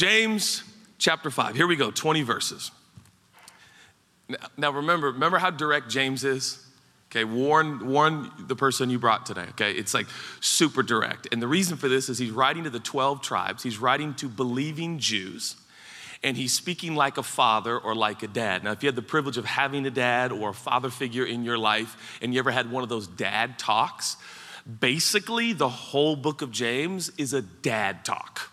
James chapter 5. Here we go, 20 verses. Now remember, remember how direct James is? Okay, warn, warn the person you brought today. Okay, it's like super direct. And the reason for this is he's writing to the 12 tribes, he's writing to believing Jews, and he's speaking like a father or like a dad. Now, if you had the privilege of having a dad or a father figure in your life, and you ever had one of those dad talks, basically the whole book of James is a dad talk.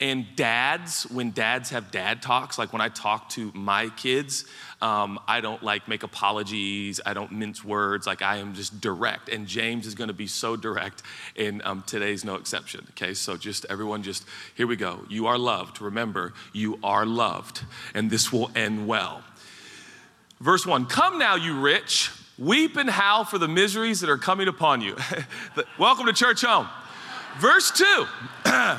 And dads, when dads have dad talks, like when I talk to my kids, um, I don't like make apologies. I don't mince words. Like I am just direct. And James is going to be so direct, and um, today's no exception. Okay, so just everyone, just here we go. You are loved. Remember, you are loved, and this will end well. Verse one Come now, you rich, weep and howl for the miseries that are coming upon you. Welcome to church home. Verse two.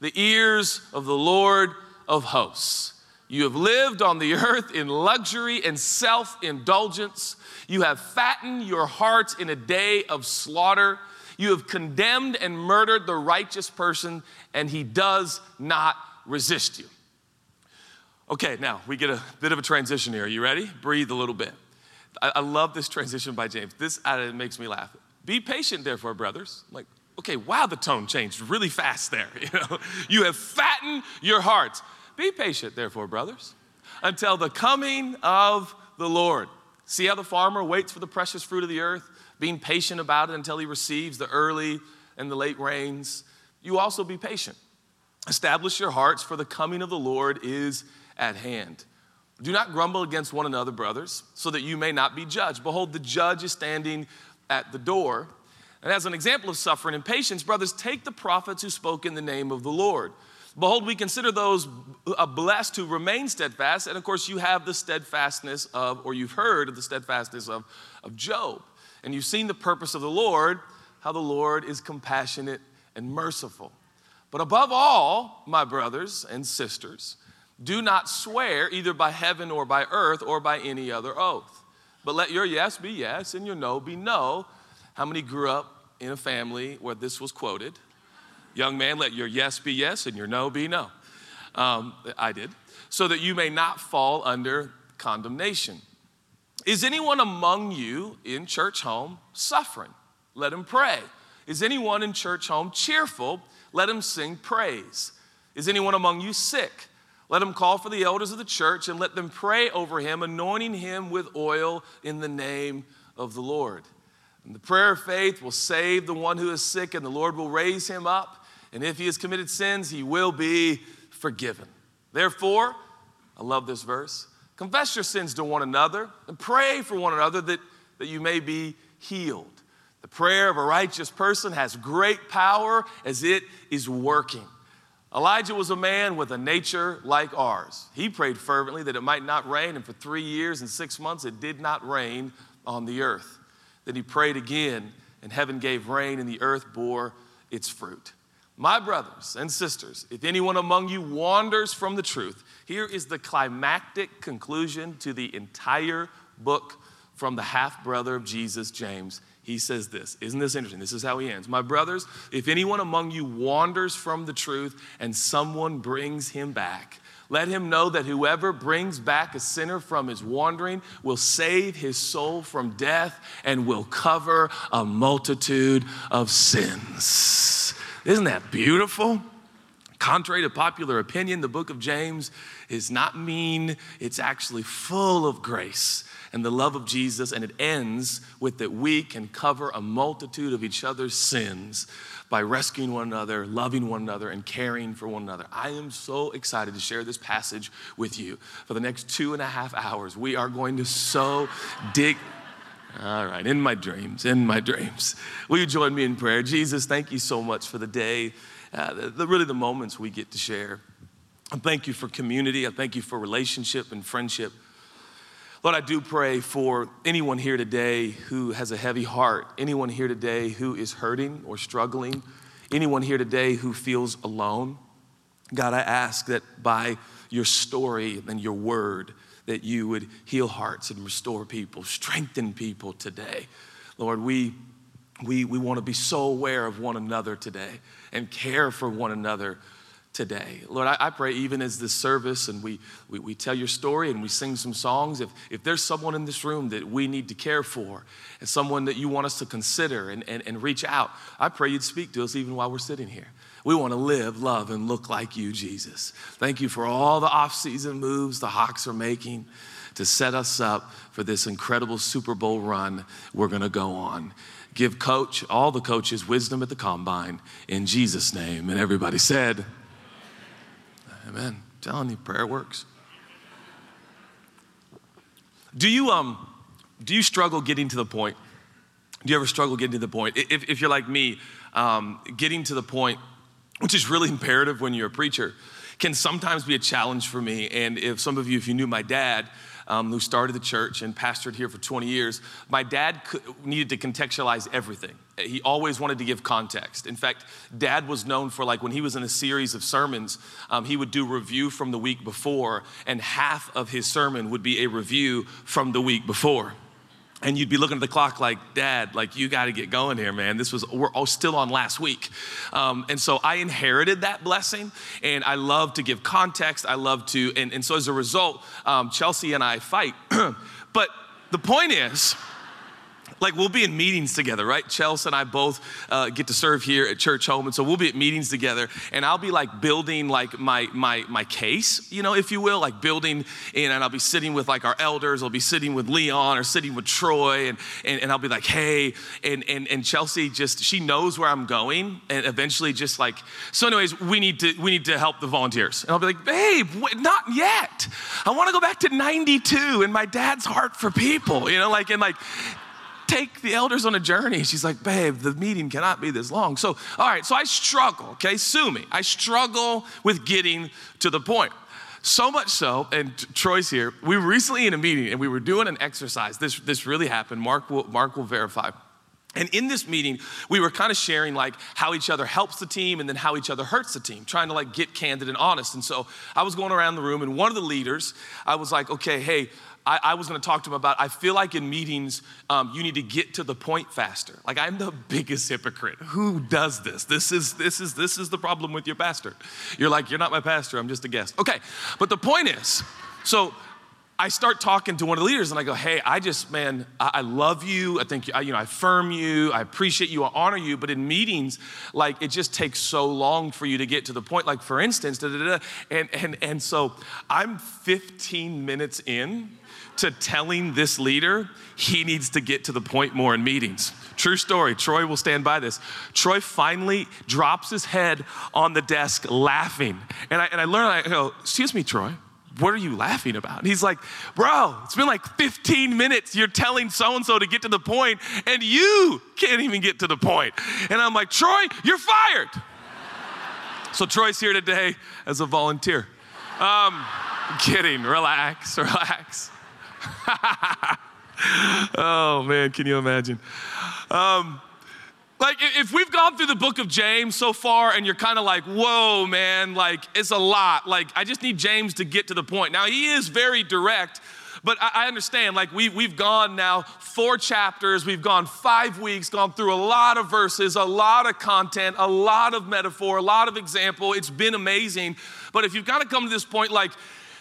the ears of the Lord of hosts. You have lived on the earth in luxury and self indulgence. You have fattened your hearts in a day of slaughter. You have condemned and murdered the righteous person, and he does not resist you. Okay, now we get a bit of a transition here. Are you ready? Breathe a little bit. I, I love this transition by James. This uh, makes me laugh. Be patient, therefore, brothers. like, okay, wow, the tone changed really fast there. You know, you have fattened your hearts. Be patient, therefore, brothers, until the coming of the Lord. See how the farmer waits for the precious fruit of the earth, being patient about it until he receives the early and the late rains. You also be patient. Establish your hearts, for the coming of the Lord is at hand. Do not grumble against one another, brothers, so that you may not be judged. Behold, the judge is standing at the door. And as an example of suffering and patience, brothers, take the prophets who spoke in the name of the Lord. Behold, we consider those uh, blessed who remain steadfast. And of course, you have the steadfastness of, or you've heard of the steadfastness of, of Job. And you've seen the purpose of the Lord, how the Lord is compassionate and merciful. But above all, my brothers and sisters, do not swear either by heaven or by earth or by any other oath. But let your yes be yes and your no be no. How many grew up in a family where this was quoted. Young man, let your yes be yes and your no be no. Um, I did. So that you may not fall under condemnation. Is anyone among you in church home suffering? Let him pray. Is anyone in church home cheerful? Let him sing praise. Is anyone among you sick? Let him call for the elders of the church and let them pray over him, anointing him with oil in the name of the Lord. And the prayer of faith will save the one who is sick, and the Lord will raise him up. And if he has committed sins, he will be forgiven. Therefore, I love this verse confess your sins to one another and pray for one another that, that you may be healed. The prayer of a righteous person has great power as it is working. Elijah was a man with a nature like ours. He prayed fervently that it might not rain, and for three years and six months it did not rain on the earth. Then he prayed again, and heaven gave rain, and the earth bore its fruit. My brothers and sisters, if anyone among you wanders from the truth, here is the climactic conclusion to the entire book from the half brother of Jesus, James. He says this. Isn't this interesting? This is how he ends. My brothers, if anyone among you wanders from the truth and someone brings him back, let him know that whoever brings back a sinner from his wandering will save his soul from death and will cover a multitude of sins. Isn't that beautiful? Contrary to popular opinion, the book of James is not mean, it's actually full of grace and the love of Jesus, and it ends with that we can cover a multitude of each other's sins by rescuing one another, loving one another, and caring for one another. I am so excited to share this passage with you. For the next two and a half hours, we are going to so dig. All right, in my dreams, in my dreams. Will you join me in prayer? Jesus, thank you so much for the day, uh, the, the, really the moments we get to share. I thank you for community. I thank you for relationship and friendship. Lord, I do pray for anyone here today who has a heavy heart, anyone here today who is hurting or struggling, anyone here today who feels alone. God, I ask that by your story and your word, that you would heal hearts and restore people, strengthen people today. Lord, we, we, we want to be so aware of one another today and care for one another today. Lord, I, I, pray even as this service and we, we, we, tell your story and we sing some songs, if, if there's someone in this room that we need to care for and someone that you want us to consider and, and, and reach out, I pray you'd speak to us even while we're sitting here. We want to live, love, and look like you, Jesus. Thank you for all the off-season moves the Hawks are making to set us up for this incredible Super Bowl run we're going to go on. Give coach, all the coaches, wisdom at the combine in Jesus' name. And everybody said, Amen. I'm telling you, prayer works. Do you um do you struggle getting to the point? Do you ever struggle getting to the point? If, if you're like me, um, getting to the point, which is really imperative when you're a preacher, can sometimes be a challenge for me. And if some of you, if you knew my dad, um, who started the church and pastored here for 20 years, my dad needed to contextualize everything. He always wanted to give context. In fact, dad was known for like when he was in a series of sermons, um, he would do review from the week before, and half of his sermon would be a review from the week before and you'd be looking at the clock like dad like you got to get going here man. This was we're all still on last week. Um, and so i inherited that blessing and i love to give context. I love to and, and so as a result um, chelsea and i fight. But the point is like we'll be in meetings together, right? Chelsea and I both uh, get to serve here at Church Home, and so we'll be at meetings together, and I'll be like building like my my my case, you know, if you will, like building, in, and I'll be sitting with like our elders, I'll be sitting with Leon or sitting with Troy, and and, and I'll be like, hey, and and and Chelsea just she knows where I'm going, and eventually just like, so anyways, we need to we need to help the volunteers, and I'll be like, babe, not yet. I want to go back to '92 and my dad's heart for people, you know, like and like take the elders on a journey. She's like, babe, the meeting cannot be this long. So, all right, so I struggle, okay? Sue me. I struggle with getting to the point. So much so, and Troy's here, we were recently in a meeting and we were doing an exercise. This, this really happened. Mark will, Mark will verify. And in this meeting, we were kind of sharing like how each other helps the team and then how each other hurts the team, trying to like get candid and honest. And so I was going around the room, and one of the leaders, I was like, okay, hey, I, I was going to talk to him about. I feel like in meetings, um, you need to get to the point faster. Like I'm the biggest hypocrite. Who does this? This is this is this is the problem with your pastor. You're like, you're not my pastor. I'm just a guest. Okay, but the point is, so I start talking to one of the leaders and I go, hey, I just, man, I, I love you. I think, I, you know, I affirm you. I appreciate you. I honor you. But in meetings, like, it just takes so long for you to get to the point. Like, for instance, da, da, da, and, and, and so I'm 15 minutes in to telling this leader he needs to get to the point more in meetings. True story. Troy will stand by this. Troy finally drops his head on the desk laughing. And I, and I learn, I go, Excuse me, Troy, what are you laughing about? And he's like, Bro, it's been like 15 minutes. You're telling so and so to get to the point, and you can't even get to the point. And I'm like, Troy, you're fired. so Troy's here today as a volunteer. Um, kidding, relax, relax. oh man, can you imagine? Um, like if we've gone through the book of James so far and you're kind of like, whoa, man, like it's a lot. Like I just need James to get to the point. Now he is very direct, but I, understand, like we, we've gone now four chapters, we've gone five weeks, gone through a lot of verses, a lot of content, a lot of metaphor, a lot of example. It's been amazing. But if you've got to come to this point, like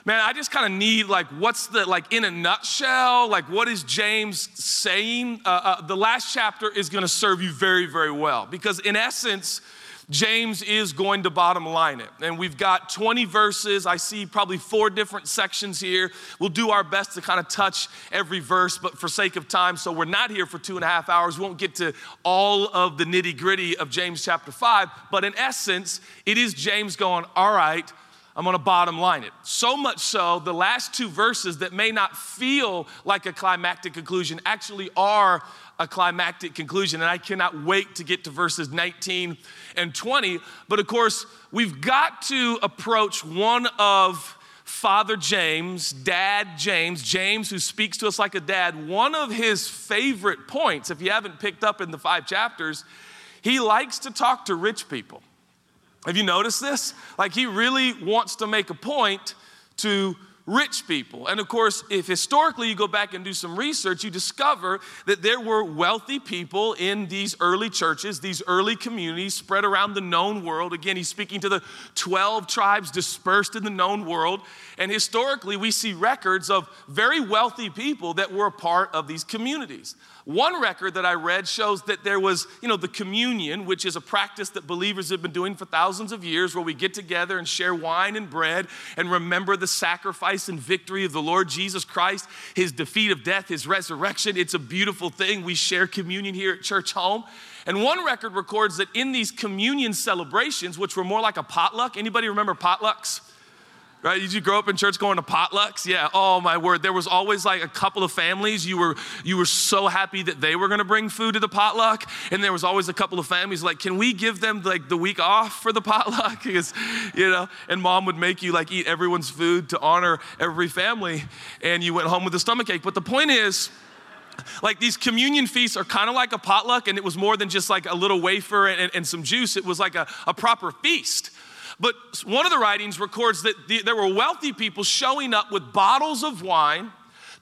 man, I just kind of need like, what's the, like in a nutshell, like what is James saying? Uh, uh, the last chapter is going to serve you very, very well because in essence, James is going to bottom line it. And we've got 20 verses. I see probably four different sections here. We'll do our best to kind of touch every verse, but for sake of time, so we're not here for two and a half hours. We won't get to all of the nitty gritty of James chapter five. But in essence, it is James going, all right, I'm gonna bottom line it. So much so, the last two verses that may not feel like a climactic conclusion actually are a climactic conclusion. And I cannot wait to get to verses 19 and 20. But of course, we've got to approach one of Father James, Dad James, James who speaks to us like a dad, one of his favorite points, if you haven't picked up in the five chapters, he likes to talk to rich people. Have you noticed this? Like he really wants to make a point to rich people. And of course, if historically you go back and do some research, you discover that there were wealthy people in these early churches, these early communities spread around the known world. Again, he's speaking to the 12 tribes dispersed in the known world. And historically, we see records of very wealthy people that were a part of these communities. One record that I read shows that there was, you know, the communion, which is a practice that believers have been doing for thousands of years, where we get together and share wine and bread and remember the sacrifice and victory of the Lord Jesus Christ, his defeat of death, his resurrection. It's a beautiful thing. We share communion here at Church Home. And one record records that in these communion celebrations, which were more like a potluck, anybody remember potlucks? Right? Did you grow up in church going to potlucks? Yeah. Oh my word. There was always like a couple of families. You were you were so happy that they were going to bring food to the potluck, and there was always a couple of families like, can we give them like the week off for the potluck? because you know, and mom would make you like eat everyone's food to honor every family, and you went home with a stomach ache. But the point is. Like these communion feasts are kind of like a potluck, and it was more than just like a little wafer and, and, and some juice. It was like a, a proper feast. But one of the writings records that the, there were wealthy people showing up with bottles of wine,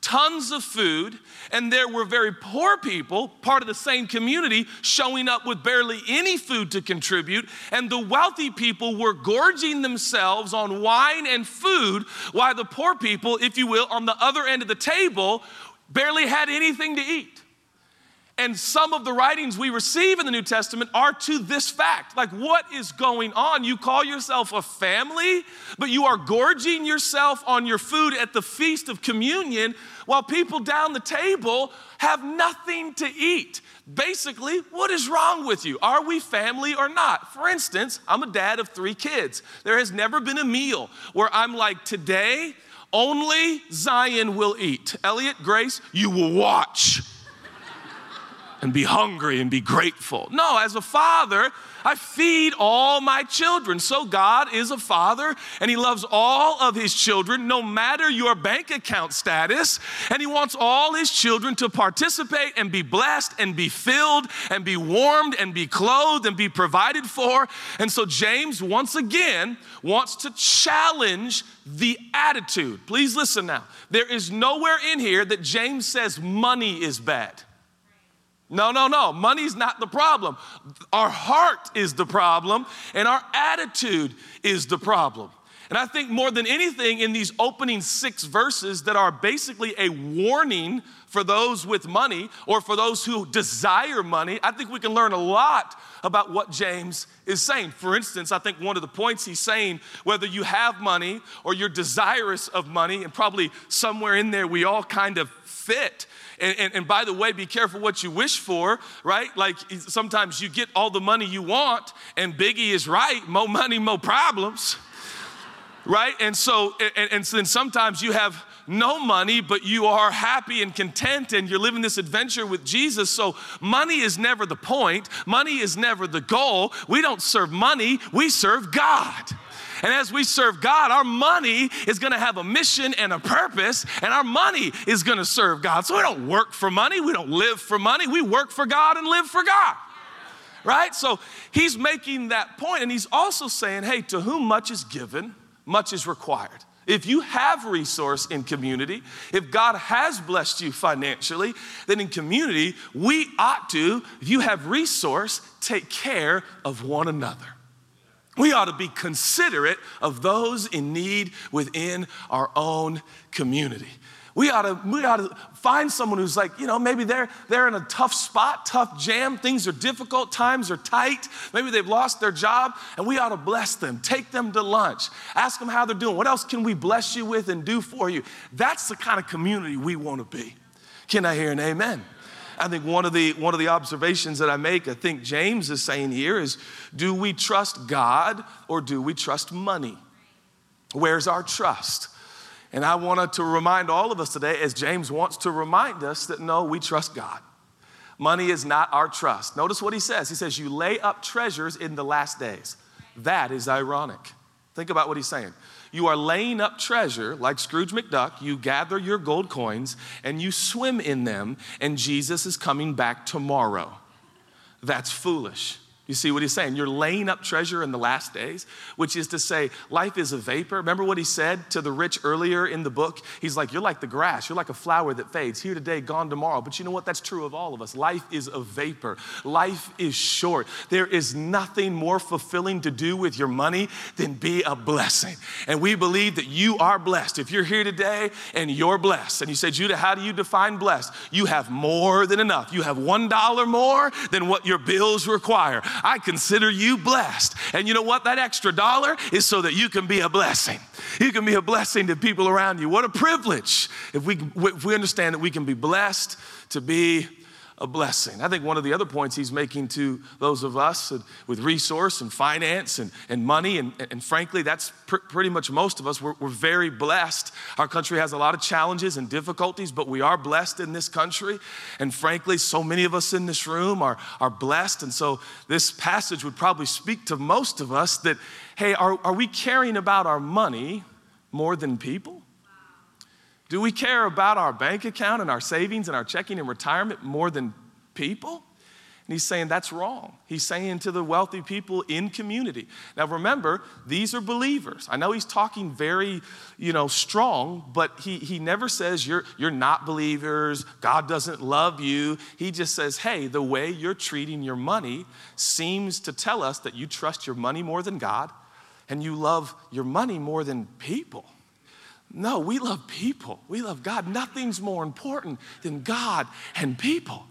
tons of food, and there were very poor people, part of the same community, showing up with barely any food to contribute. And the wealthy people were gorging themselves on wine and food, while the poor people, if you will, on the other end of the table, barely had anything to eat. And some of the writings we receive in the New Testament are to this fact. Like, what is going on? You call yourself a family, but you are gorging yourself on your food at the feast of communion while people down the table have nothing to eat. Basically, what is wrong with you? Are we family or not? For instance, I'm a dad of three kids. There has never been a meal where I'm like, today, only Zion will eat. Elliot, Grace, you will watch and be hungry and be grateful. No, as a father, I feed all my children. So God is a father and he loves all of his children, no matter your bank account status. And he wants all his children to participate and be blessed and be filled and be warmed and be clothed and be provided for. And so James, once again, wants to challenge the attitude. Please listen now. There is nowhere in here that James says money is bad. No, no, no. Money's not the problem. Our heart is the problem, and our attitude is the problem. And I think more than anything in these opening six verses that are basically a warning for those with money or for those who desire money, I think we can learn a lot about what James is saying. For instance, I think one of the points he's saying, whether you have money or you're desirous of money, and probably somewhere in there we all kind of fit, and, and, and by the way, be careful what you wish for, right? Like sometimes you get all the money you want, and Biggie is right more money, more problems, right? And so, and, and then sometimes you have no money, but you are happy and content and you're living this adventure with Jesus. So, money is never the point, money is never the goal. We don't serve money, we serve God. And as we serve God, our money is gonna have a mission and a purpose, and our money is gonna serve God. So we don't work for money, we don't live for money, we work for God and live for God. Right? So he's making that point, and he's also saying, hey, to whom much is given, much is required. If you have resource in community, if God has blessed you financially, then in community, we ought to, if you have resource, take care of one another. We ought to be considerate of those in need within our own community. We ought to, we ought to find someone who's like, you know, maybe they're, they're in a tough spot, tough jam, things are difficult, times are tight, maybe they've lost their job, and we ought to bless them, take them to lunch, ask them how they're doing. What else can we bless you with and do for you? That's the kind of community we want to be. Can I hear an amen? I think one of the one of the observations that I make, I think James is saying here is do we trust God or do we trust money? Where's our trust? And I wanted to remind all of us today, as James wants to remind us, that no, we trust God. Money is not our trust. Notice what he says. He says, You lay up treasures in the last days. That is ironic. Think about what he's saying. You are laying up treasure like Scrooge McDuck. You gather your gold coins and you swim in them, and Jesus is coming back tomorrow. That's foolish. You see what he's saying? You're laying up treasure in the last days, which is to say, life is a vapor. Remember what he said to the rich earlier in the book? He's like, You're like the grass, you're like a flower that fades, here today, gone tomorrow. But you know what? That's true of all of us. Life is a vapor, life is short. There is nothing more fulfilling to do with your money than be a blessing. And we believe that you are blessed. If you're here today and you're blessed, and you say, Judah, how do you define blessed? You have more than enough. You have $1 more than what your bills require. I consider you blessed. And you know what? That extra dollar is so that you can be a blessing. You can be a blessing to people around you. What a privilege if we, if we understand that we can be blessed to be a blessing. I think one of the other points he's making to those of us with resource and finance and, and money, and, and frankly, that's pr- pretty much most of us, we're, we're very blessed. Our country has a lot of challenges and difficulties, but we are blessed in this country. And frankly, so many of us in this room are, are blessed. And so this passage would probably speak to most of us that, hey, are, are we caring about our money more than people? Do we care about our bank account and our savings and our checking and retirement more than people? And he's saying that's wrong. He's saying to the wealthy people in community. Now remember, these are believers. I know he's talking very, you know, strong, but he, he never says you're, you're not believers, God doesn't love you. He just says, hey, the way you're treating your money seems to tell us that you trust your money more than God and you love your money more than people. No, we love people. We love God. Nothing's more important than God and people.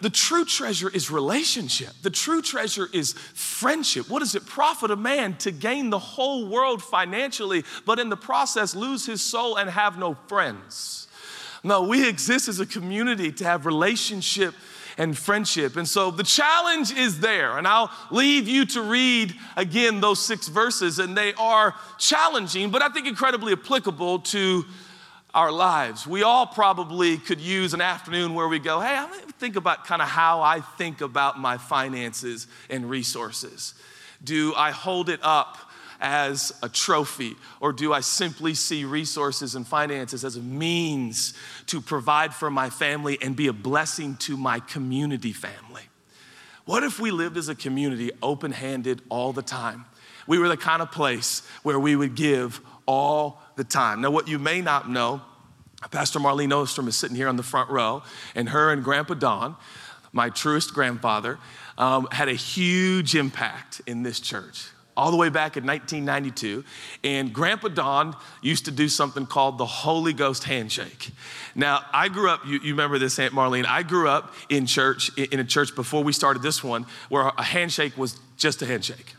The true treasure is relationship. The true treasure is friendship. What does it profit a man to gain the whole world financially, but in the process lose his soul and have no friends? No, we exist as a community to have relationship and friendship. And so the challenge is there. And I'll leave you to read again those six verses, and they are challenging, but I think incredibly applicable to our lives. We all probably could use an afternoon where we go, hey, I'm gonna think about kind of how I think about my finances and resources. Do I hold it up as a trophy? Or do I simply see resources and finances as a means to provide for my family and be a blessing to my community family? What if we lived as a community open handed all the time? We were the kind of place where we would give all the time. Now, what you may not know, Pastor Marlene Ostrom is sitting here on the front row, and her and Grandpa Don, my truest grandfather, um, had a huge impact in this church all the way back in 1992. And Grandpa Don used to do something called the Holy Ghost handshake. Now, I grew up, you, you, remember this, Aunt Marlene, I grew up in church, in a church before we started this one, where a handshake was just a handshake.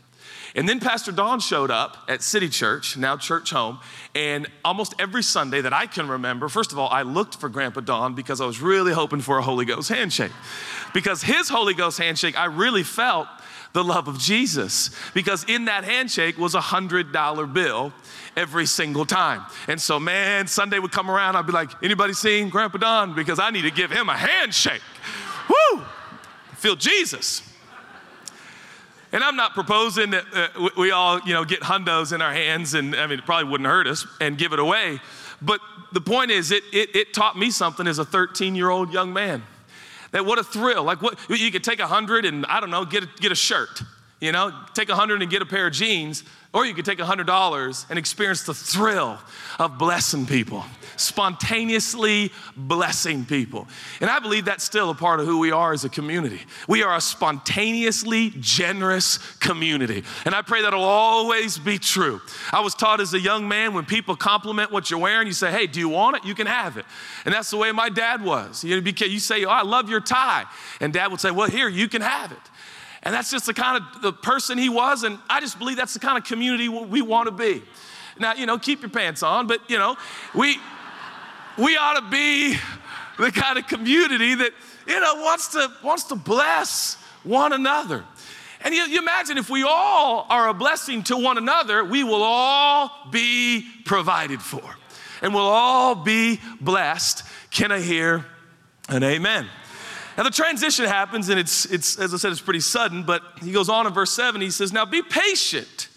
And then Pastor Don showed up at City Church, now Church Home, and almost every Sunday that I can remember, first of all, I looked for Grandpa Don because I was really hoping for a Holy Ghost handshake. Because his Holy Ghost handshake, I really felt the love of Jesus because in that handshake was a hundred dollar bill every single time. And so, man, Sunday would come around, I'd be like, anybody seen Grandpa Don? Because I need to give him a handshake. Woo! Feel Jesus. And I'm not proposing that uh, we all, you know, get hundos in our hands and I mean, it probably wouldn't hurt us and give it away. But the point is, it, it, it taught me something as a 13 year old young man. What a thrill. Like what you could take a hundred and I don't know, get a, get a shirt. You know, take a hundred and get a pair of jeans, or you could take a hundred dollars and experience the thrill of blessing people, spontaneously blessing people. And I believe that's still a part of who we are as a community. We are a spontaneously generous community. And I pray that'll always be true. I was taught as a young man when people compliment what you're wearing, you say, hey, do you want it? You can have it. And that's the way my dad was. You say, oh, I love your tie. And dad would say, well, here, you can have it. And that's just the kind of the person he was. And I just believe that's the kind of community we want to be. Now, you know, keep your pants on, but you know, we we ought to be the kind of community that, you know, wants to wants to bless one another. And you, you imagine if we all are a blessing to one another, we will all be provided for. And we'll all be blessed. Can I hear an amen? Now the transition happens, and it's, it's as I said, it's pretty sudden, but he goes on in verse 7, he says, Now be patient,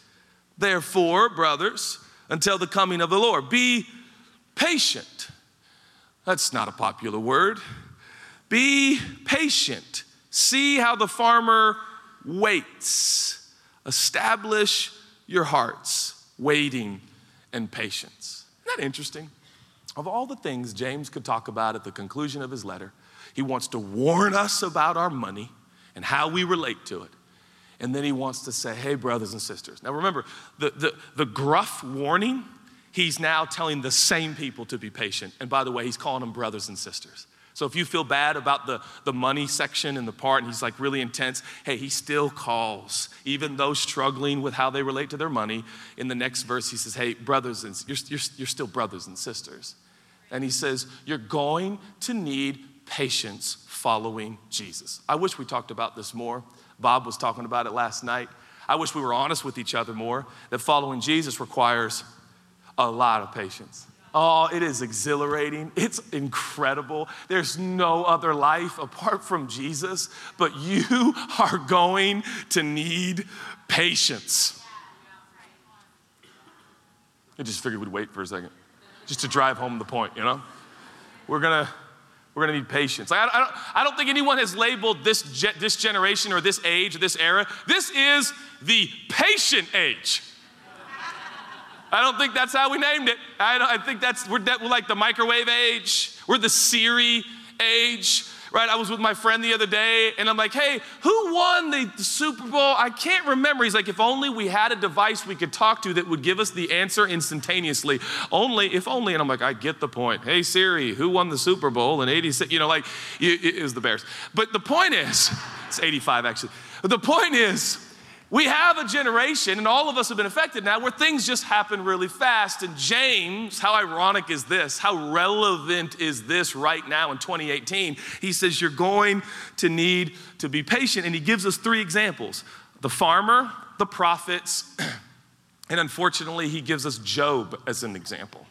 therefore, brothers, until the coming of the Lord. Be patient. That's not a popular word. Be patient. See how the farmer waits. Establish your hearts, waiting and patience. Isn't that interesting? Of all the things James could talk about at the conclusion of his letter, he wants to warn us about our money and how we relate to it. And then he wants to say, hey, brothers and sisters. Now remember, the, the, the gruff warning, he's now telling the same people to be patient. And by the way, he's calling them brothers and sisters. So if you feel bad about the, the money section in the part and he's like really intense, hey, he still calls, even those struggling with how they relate to their money. In the next verse, he says, hey, brothers, and you're, you're, you're still brothers and sisters. And he says, you're going to need patience following Jesus. I wish we talked about this more. Bob was talking about it last night. I wish we were honest with each other more that following Jesus requires a lot of patience. Oh, it is exhilarating. It's incredible. There's no other life apart from Jesus, but you are going to need patience. I just figured we'd wait for a second, just to drive home the point, you know? We're gonna we're going to need patience. I, I, don't, I don't think anyone has labeled this, ge- this generation or this age or this era. This is the patient age. I don't think that's how we named it. I, I think that's, we're like the microwave age, we're the Siri age right? I was with my friend the other day and I'm like, hey, who won the, Super Bowl? I can't remember. He's like, if only we had a device we could talk to that would give us the answer instantaneously. Only, if only. And I'm like, I get the point. Hey, Siri, who won the Super Bowl in 86? You know, like, it was the Bears. But the point is, it's 85 actually. The point is, we have a generation, and all of us have been affected now, where things just happen really fast. And James, how ironic is this? How relevant is this right now in 2018? He says, You're going to need to be patient. And he gives us three examples the farmer, the prophets, and unfortunately, he gives us Job as an example.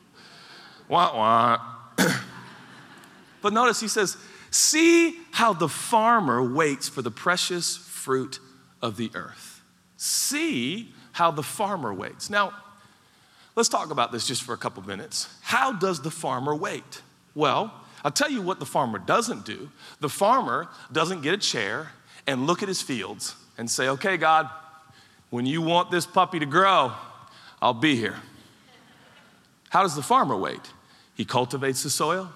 Wah, wah. but notice he says, See how the farmer waits for the precious fruit of the earth see how the farmer waits. Now, let's talk about this just for a couple minutes. How does the farmer wait? Well, I'll tell you what the farmer doesn't do. The farmer doesn't get a chair and look at his fields and say, okay, God, when you want this puppy to grow, I'll be here. How does the farmer wait? He cultivates the soil,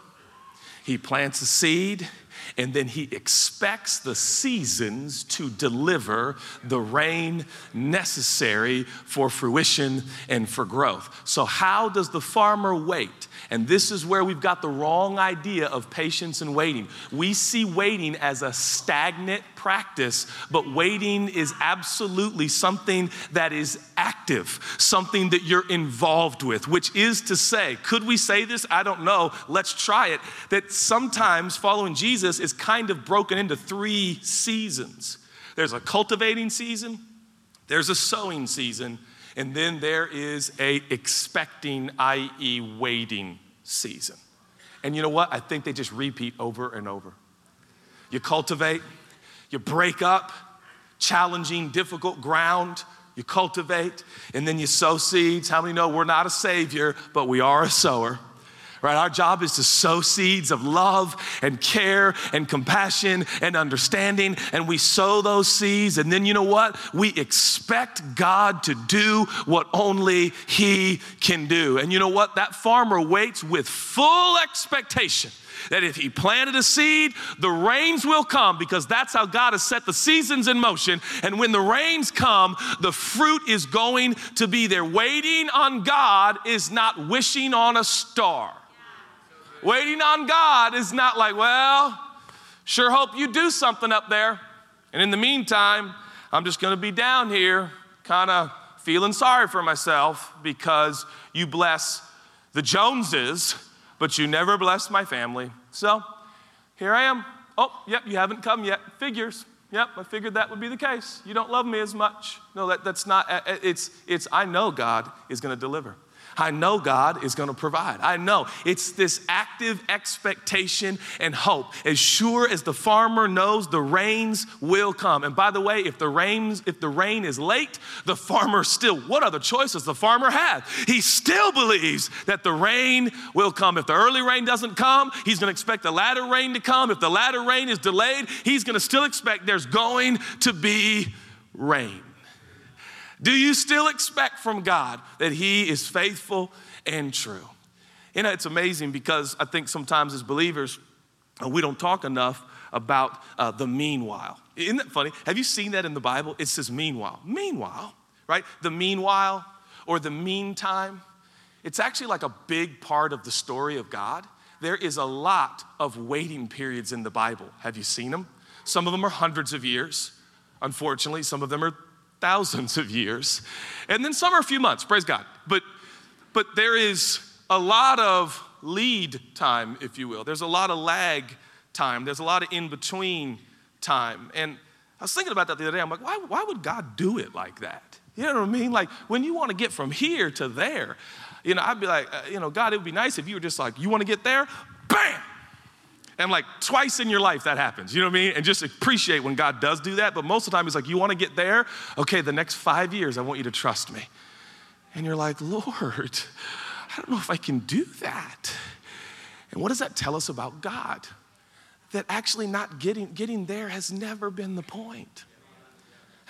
he plants a seed, and then he expects the seasons to deliver the rain necessary for fruition and for growth. So, how does the farmer wait? And this is where we've got the wrong idea of patience and waiting. We see waiting as a stagnant practice, but waiting is absolutely something that is active, something that you're involved with, which is to say, could we say this? I don't know. Let's try it. That sometimes following Jesus is kind of broken into three seasons there's a cultivating season, there's a sowing season, and then there is a expecting, i.e., waiting season. And you know what? I think they just repeat over and over. You cultivate, you break up, challenging, difficult ground, you cultivate, and then you sow seeds. How many know we're not a savior, but we are a sower? Right? Our job is to sow seeds of love and care and compassion and understanding, and we sow those seeds, and then you know what? We expect God to do what only He can do. And you know what? That farmer waits with full expectation that if he planted a seed, the rains will come because that's how God has set the seasons in motion. And when the rains come, the fruit is going to be there. Waiting on God is not wishing on a star. Waiting on God is not like, well, sure hope you do something up there. And in the meantime, I'm just going to be down here, kind of feeling sorry for myself because you bless the Joneses, but you never bless my family. So here I am. Oh, yep, you haven't come yet. Figures. Yep, I figured that would be the case. You don't love me as much. No, that, that's not, uh, it's, it's, I know God is going to deliver. I know God is gonna provide. I know. It's this active expectation and hope. As sure as the farmer knows the rains will come. And by the way, if the rains, if the rain is late, the farmer still, what other choice does the farmer have? He still believes that the rain will come. If the early rain doesn't come, he's gonna expect the latter rain to come. If the latter rain is delayed, he's gonna still expect there's going to be rain. Do you still expect from God that He is faithful and true? You know, it's amazing because I think sometimes as believers, uh, we don't talk enough about uh, the meanwhile. Isn't that funny? Have you seen that in the Bible? It says meanwhile. Meanwhile, right? The meanwhile or the meantime. It's actually like a big part of the story of God. There is a lot of waiting periods in the Bible. Have you seen them? Some of them are hundreds of years. Unfortunately, some of them are thousands of years. And then some are a few months, praise God. But, but there is a lot of lead time, if you will. There's a lot of lag time. There's a lot of in between time. And I was thinking about that the other day. I'm like, why, why would God do it like that? You know what I mean? Like when you want to get from here to there, you know, I'd be like, uh, you know, God, it would be nice if you were just like, you want to get there? Bam! And like twice in your life that happens, you know what I mean? And just appreciate when God does do that. But most of the time, He's like, You want to get there? Okay, the next five years, I want you to trust me. And you're like, Lord, I don't know if I can do that. And what does that tell us about God? That actually not getting, getting there has never been the point.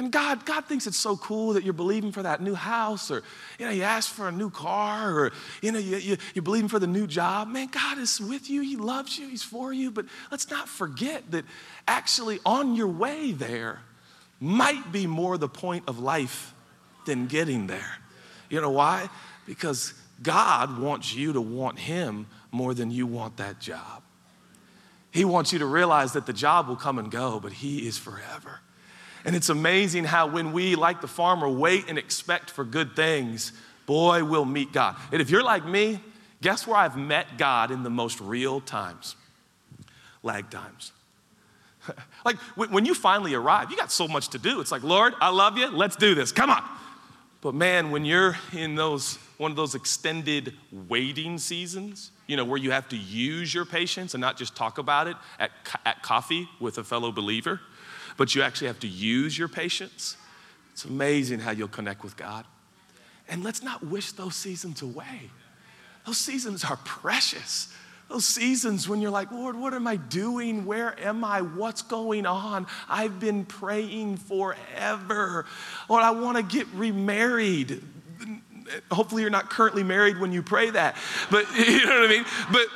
And God, God thinks it's so cool that you're believing for that new house, or you know, you ask for a new car, or you know, you, you, you're believing for the new job. Man, God is with you, He loves you, He's for you. But let's not forget that actually on your way there might be more the point of life than getting there. You know why? Because God wants you to want Him more than you want that job. He wants you to realize that the job will come and go, but He is forever. And it's amazing how when we, like the farmer, wait and expect for good things, boy, we'll meet God. And if you're like me, guess where I've met God in the most real times? Lag times. like when you finally arrive, you got so much to do. It's like, Lord, I love you. Let's do this. Come on. But man, when you're in those one of those extended waiting seasons, you know, where you have to use your patience and not just talk about it at, at coffee with a fellow believer, but you actually have to use your patience. It's amazing how you'll connect with God. And let's not wish those seasons away. Those seasons are precious. Those seasons when you're like, Lord, what am I doing? Where am I? What's going on? I've been praying forever. Lord, I want to get remarried. Hopefully, you're not currently married when you pray that, but you know what I mean? But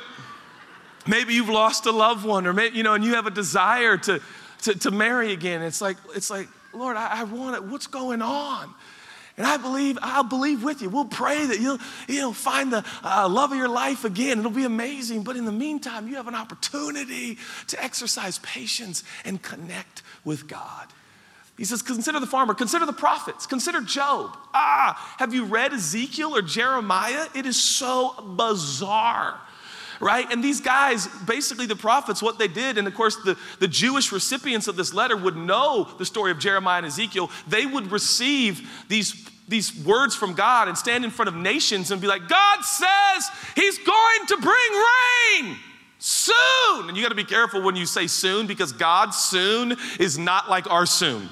maybe you've lost a loved one, or maybe, you know, and you have a desire to, to, to marry again. It's like, it's like, Lord, I, I want it. What's going on? And I believe, I'll believe with you. We'll pray that you'll, you'll find the uh, love of your life again. It'll be amazing. But in the meantime, you have an opportunity to exercise patience and connect with God. He says, consider the farmer, consider the prophets, consider Job. Ah, have you read Ezekiel or Jeremiah? It is so bizarre right? And these guys, basically the prophets, what they did, and of course the, the Jewish recipients of this letter would know the story of Jeremiah and Ezekiel. They would receive these, these words from God and stand in front of nations and be like, God says He's going to bring rain soon. And you got to be careful when you say soon because God soon is not like our soon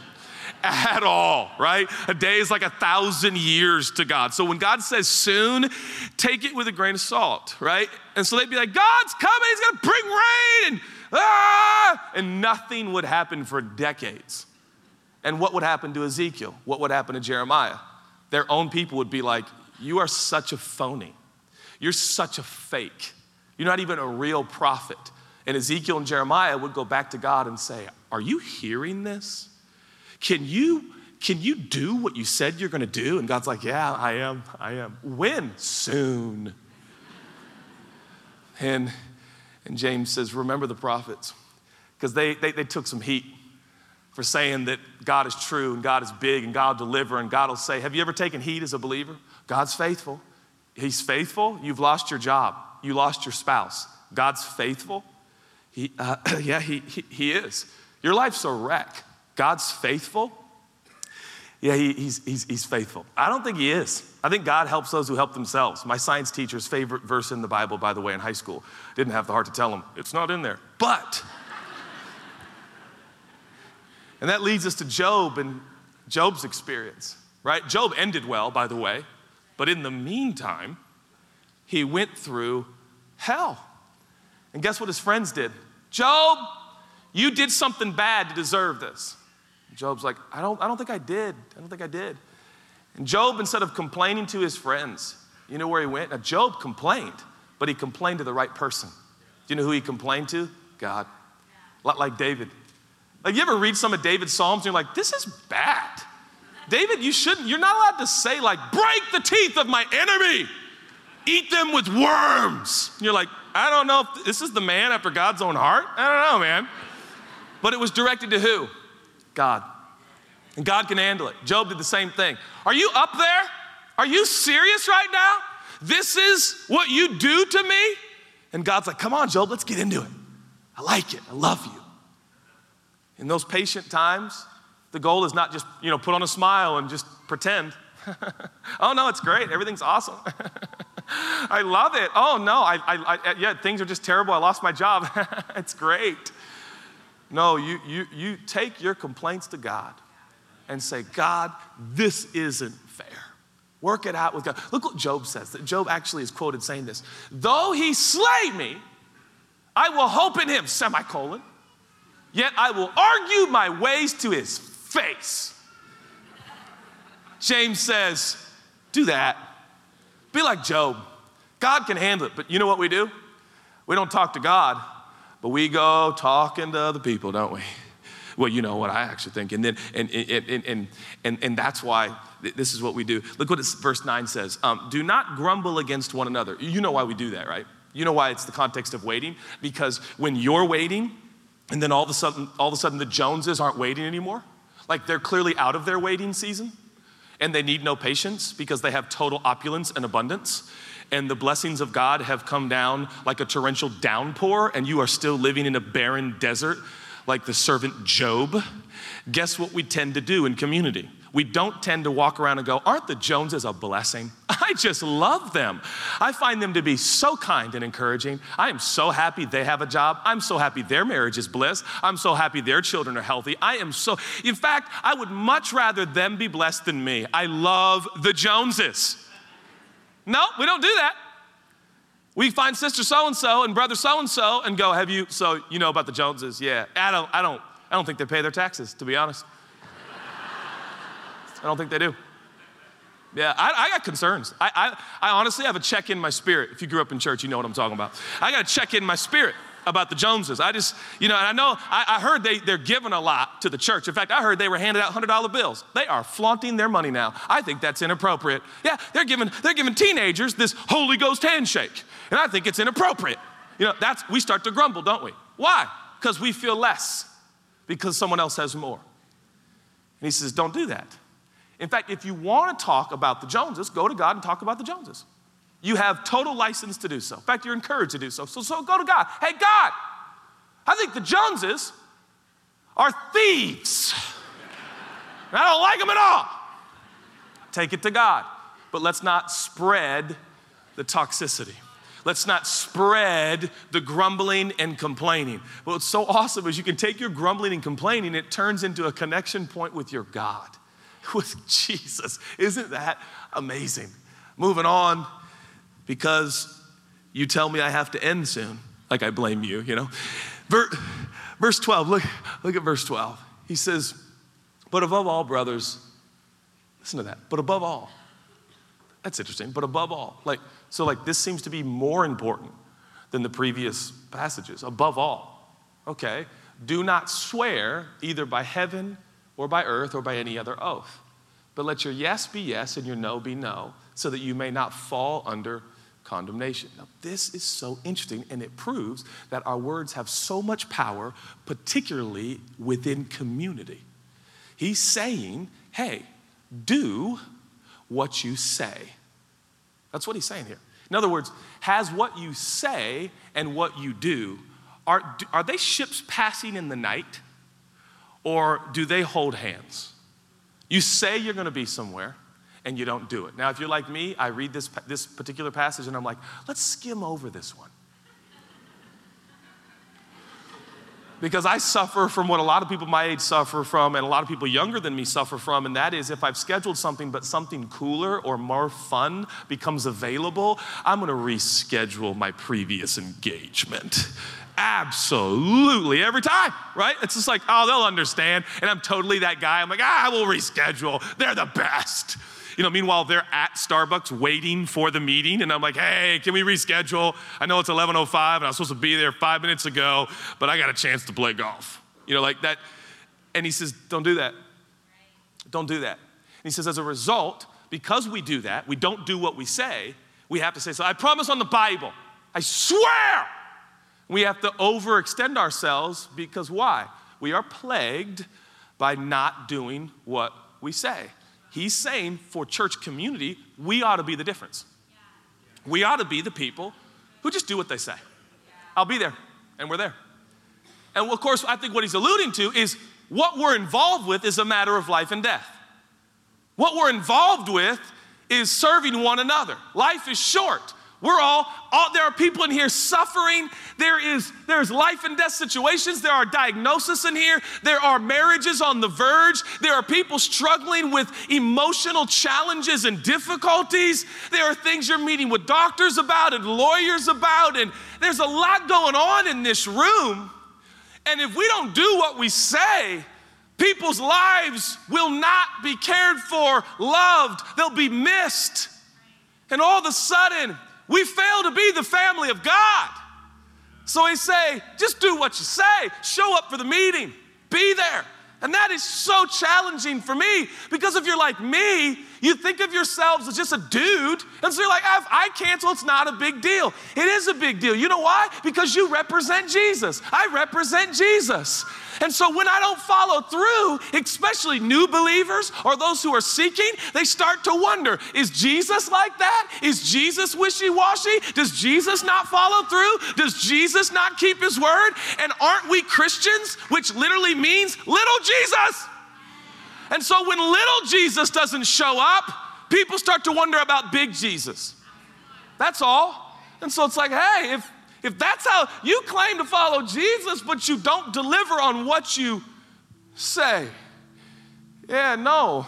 at all, right? A day is like a thousand years to God. So when God says soon, take it with a grain of salt, right? And so they'd be like, God's coming, He's gonna bring rain, and ah, and nothing would happen for decades. And what would happen to Ezekiel? What would happen to Jeremiah? Their own people would be like, You are such a phony. You're such a fake. You're not even a real prophet. And Ezekiel and Jeremiah would go back to God and say, Are you hearing this? Can you can you do what you said you're going to do? And God's like, Yeah, I am. I am. When? Soon. And, and James says, Remember the prophets, because they, they, they took some heat for saying that God is true and God is big and God will deliver and God will say, Have you ever taken heat as a believer? God's faithful. He's faithful. You've lost your job, you lost your spouse. God's faithful. He, uh, yeah, he, he, he is. Your life's a wreck. God's faithful. Yeah, he, he's, he's, he's faithful. I don't think he is. I think God helps those who help themselves. My science teacher's favorite verse in the Bible, by the way, in high school, didn't have the heart to tell him, it's not in there. But, and that leads us to Job and Job's experience, right? Job ended well, by the way, but in the meantime, he went through hell. And guess what his friends did? Job, you did something bad to deserve this. Job's like, I don't, I don't think I did. I don't think I did. And Job, instead of complaining to his friends, you know where he went? Now, Job complained, but he complained to the right person. Do you know who he complained to? God. A lot like David. Like, you ever read some of David's Psalms and you're like, this is bad. David, you shouldn't, you're not allowed to say, like, break the teeth of my enemy, eat them with worms. And you're like, I don't know if this is the man after God's own heart. I don't know, man. But it was directed to who? God. And God can handle it. Job did the same thing. Are you up there? Are you serious right now? This is what you do to me? And God's like, come on, Job, let's get into it. I like it. I love you. In those patient times, the goal is not just, you know, put on a smile and just pretend. oh, no, it's great. Everything's awesome. I love it. Oh, no, I, I, I, yeah, things are just terrible. I lost my job. it's great. No, you, you, you take your complaints to God and say, God, this isn't fair. Work it out with God. Look what Job says. That Job actually is quoted saying this Though he slay me, I will hope in him, semicolon. Yet I will argue my ways to his face. James says, Do that. Be like Job. God can handle it, but you know what we do? We don't talk to God, but we go talking to other people, don't we? Well, you know what I actually think. And then, and, and, and, and, and that's why this is what we do. Look what verse 9 says um, Do not grumble against one another. You know why we do that, right? You know why it's the context of waiting? Because when you're waiting, and then all of a sudden, all of a sudden the Joneses aren't waiting anymore, like they're clearly out of their waiting season, and they need no patience because they have total opulence and abundance and the blessings of God have come down like a torrential downpour, and you are still living in a barren desert like the servant Job, guess what we tend to do in community? We don't tend to walk around and go, Aren't the Joneses a blessing? I just love them. I find them to be so kind and encouraging. I am so happy they have a job. I'm so happy their marriage is bliss. I'm so happy their children are healthy. I am so, in fact, I would much rather them be blessed than me. I love the Joneses. No, we don't do that. We find sister so and so and brother so and so and go, "Have you? So you know about the Joneses? Yeah. I don't. I don't. I don't think they pay their taxes. To be honest, I don't think they do. Yeah, I, I got concerns. I, I, I honestly have a check in my spirit. If you grew up in church, you know what I'm talking about. I got a check in my spirit about the Joneses. I just, you know, and I know, I, I, heard they, they're giving a lot to the church. In fact, I heard they were handing out $100 bills. They are flaunting their money now. I think that's inappropriate. Yeah, they're giving, they're giving teenagers this Holy Ghost handshake, and I think it's inappropriate. You know, that's, we start to grumble, don't we? Why? Because we feel less, because someone else has more. And he says, don't do that. In fact, if you want to talk about the Joneses, go to God and talk about the Joneses. You have total license to do so. In fact, you're encouraged to do so. So, so go to God. Hey, God, I think the Joneses are thieves. I don't like them at all. Take it to God. But let's not spread the toxicity. Let's not spread the grumbling and complaining. What's so awesome is you can take your grumbling and complaining, it turns into a connection point with your God, with Jesus. Isn't that amazing? Moving on because you tell me I have to end soon. Like I blame you, you know. Verse 12, look, look at verse 12. He says, But above all, brothers, listen to that. But above all, that's interesting. But above all, like, so like this seems to be more important than the previous passages. Above all, okay, do not swear either by heaven or by earth or by any other oath, but let your yes be yes and your no be no, so that you may not fall under condemnation. Now, this is so interesting, and it proves that our words have so much power, particularly within community. He's saying, hey, do what you say. That's what he's saying here. In other words, has what you say and what you do, are, are they ships passing in the night or do they hold hands? You say you're going to be somewhere and you don't do it. Now, if you're like me, I read this, this particular passage and I'm like, let's skim over this one. because I suffer from what a lot of people my age suffer from, and a lot of people younger than me suffer from, and that is if I've scheduled something but something cooler or more fun becomes available, I'm gonna reschedule my previous engagement. Absolutely, every time, right? It's just like, oh, they'll understand. And I'm totally that guy. I'm like, ah, we'll reschedule. They're the best. You know, meanwhile, they're at Starbucks waiting for the meeting, and I'm like, hey, can we reschedule? I know it's 11.05, and I was supposed to be there five minutes ago, but I got a chance to play golf. You know, like that. And he says, don't do that. Don't do that. And he says, as a result, because we do that, we don't do what we say, we have to say, so I promise on the Bible, I swear. We have to overextend ourselves because why? We are plagued by not doing what we say. He's saying for church community, we ought to be the difference. We ought to be the people who just do what they say. I'll be there, and we're there. And of course, I think what he's alluding to is what we're involved with is a matter of life and death. What we're involved with is serving one another. Life is short. We're all, all, there are people in here suffering. There is there's life and death situations. There are diagnoses in here. There are marriages on the verge. There are people struggling with emotional challenges and difficulties. There are things you're meeting with doctors about and lawyers about. And there's a lot going on in this room. And if we don't do what we say, people's lives will not be cared for, loved, they'll be missed. And all of a sudden, we fail to be the family of God. So he say, just do what you say. Show up for the meeting. Be there. And that is so challenging for me because if you're like me, you think of yourselves as just a dude, and so you're like, I cancel, it's not a big deal. It is a big deal. You know why? Because you represent Jesus. I represent Jesus. And so when I don't follow through, especially new believers or those who are seeking, they start to wonder is Jesus like that? Is Jesus wishy washy? Does Jesus not follow through? Does Jesus not keep his word? And aren't we Christians, which literally means little Jesus? And so when little Jesus doesn't show up, people start to wonder about big Jesus. That's all. And so it's like, hey, if if that's how you claim to follow Jesus, but you don't deliver on what you say, yeah, no.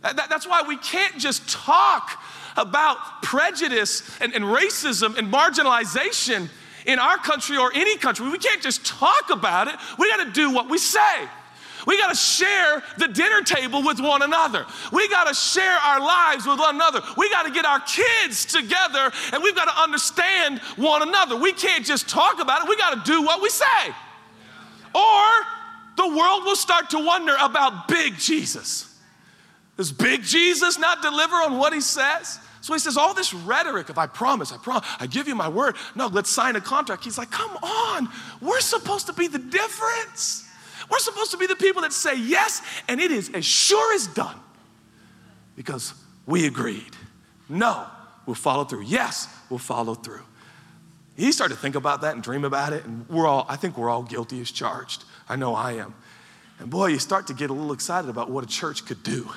That, that's why we can't just talk about prejudice and, and racism and marginalization in our country or any country. We can't just talk about it, we got to do what we say. We got to share the dinner table with one another. We got to share our lives with one another. We got to get our kids together and we've got to understand one another. We can't just talk about it, we got to do what we say. Or the world will start to wonder about big Jesus. Does big Jesus not deliver on what he says? So he says, all this rhetoric of I promise, I promise, I give you my word. No, let's sign a contract. He's like, come on, we're supposed to be the difference. We're supposed to be the people that say yes, and it is as sure as done because we agreed. No, we'll follow through. Yes, we'll follow through. He started to think about that and dream about it, and we're all, I think we're all guilty as charged. I know I am. And boy, you start to get a little excited about what a church could do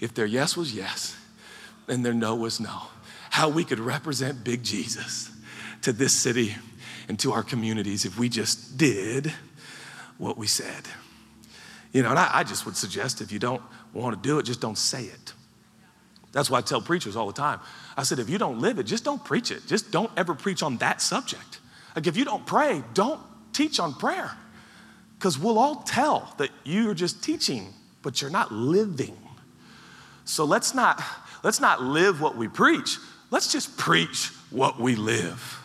if their yes was yes and their no was no. How we could represent big Jesus to this city and to our communities if we just did what we said. You know, and I, I just would suggest if you don't want to do it, just don't say it. That's why I tell preachers all the time. I said, if you don't live it, just don't preach it. Just don't ever preach on that subject. Like if you don't pray, don't teach on prayer. Because we'll all tell that you're just teaching, but you're not living. So let's not let's not live what we preach. Let's just preach what we live.